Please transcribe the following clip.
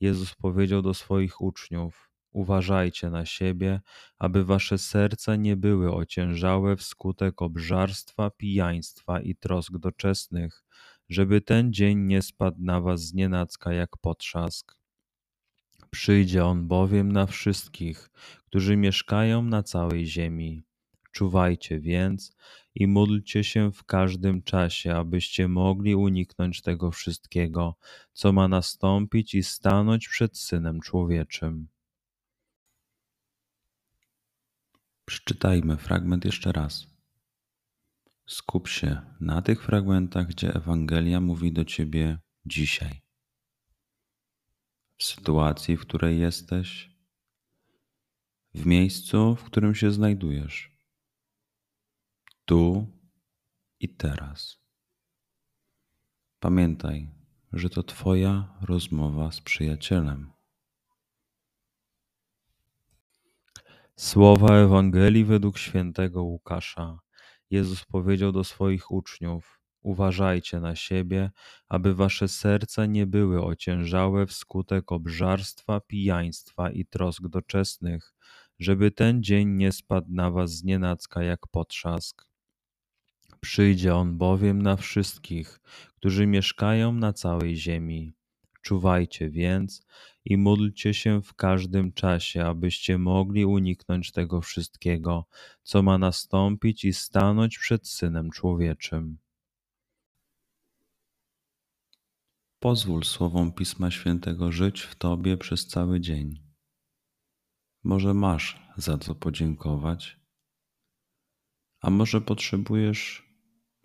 Jezus powiedział do swoich uczniów: Uważajcie na siebie, aby wasze serca nie były ociężałe wskutek obżarstwa, pijaństwa i trosk doczesnych, żeby ten dzień nie spadł na was znienacka jak potrzask. Przyjdzie on bowiem na wszystkich, którzy mieszkają na całej ziemi. Czuwajcie więc i módlcie się w każdym czasie, abyście mogli uniknąć tego wszystkiego, co ma nastąpić i stanąć przed Synem Człowieczym. Przeczytajmy fragment jeszcze raz. Skup się na tych fragmentach, gdzie Ewangelia mówi do ciebie dzisiaj. W sytuacji, w której jesteś, w miejscu, w którym się znajdujesz tu i teraz. Pamiętaj, że to Twoja rozmowa z przyjacielem. Słowa Ewangelii według świętego Łukasza. Jezus powiedział do swoich uczniów: Uważajcie na siebie, aby wasze serca nie były ociężałe wskutek obżarstwa, pijaństwa i trosk doczesnych, żeby ten dzień nie spadł na was znienacka jak potrzask. Przyjdzie on bowiem na wszystkich, którzy mieszkają na całej ziemi. Czuwajcie więc i módlcie się w każdym czasie, abyście mogli uniknąć tego wszystkiego, co ma nastąpić i stanąć przed Synem Człowieczym. Pozwól słowom Pisma Świętego żyć w Tobie przez cały dzień. Może masz za co podziękować, a może potrzebujesz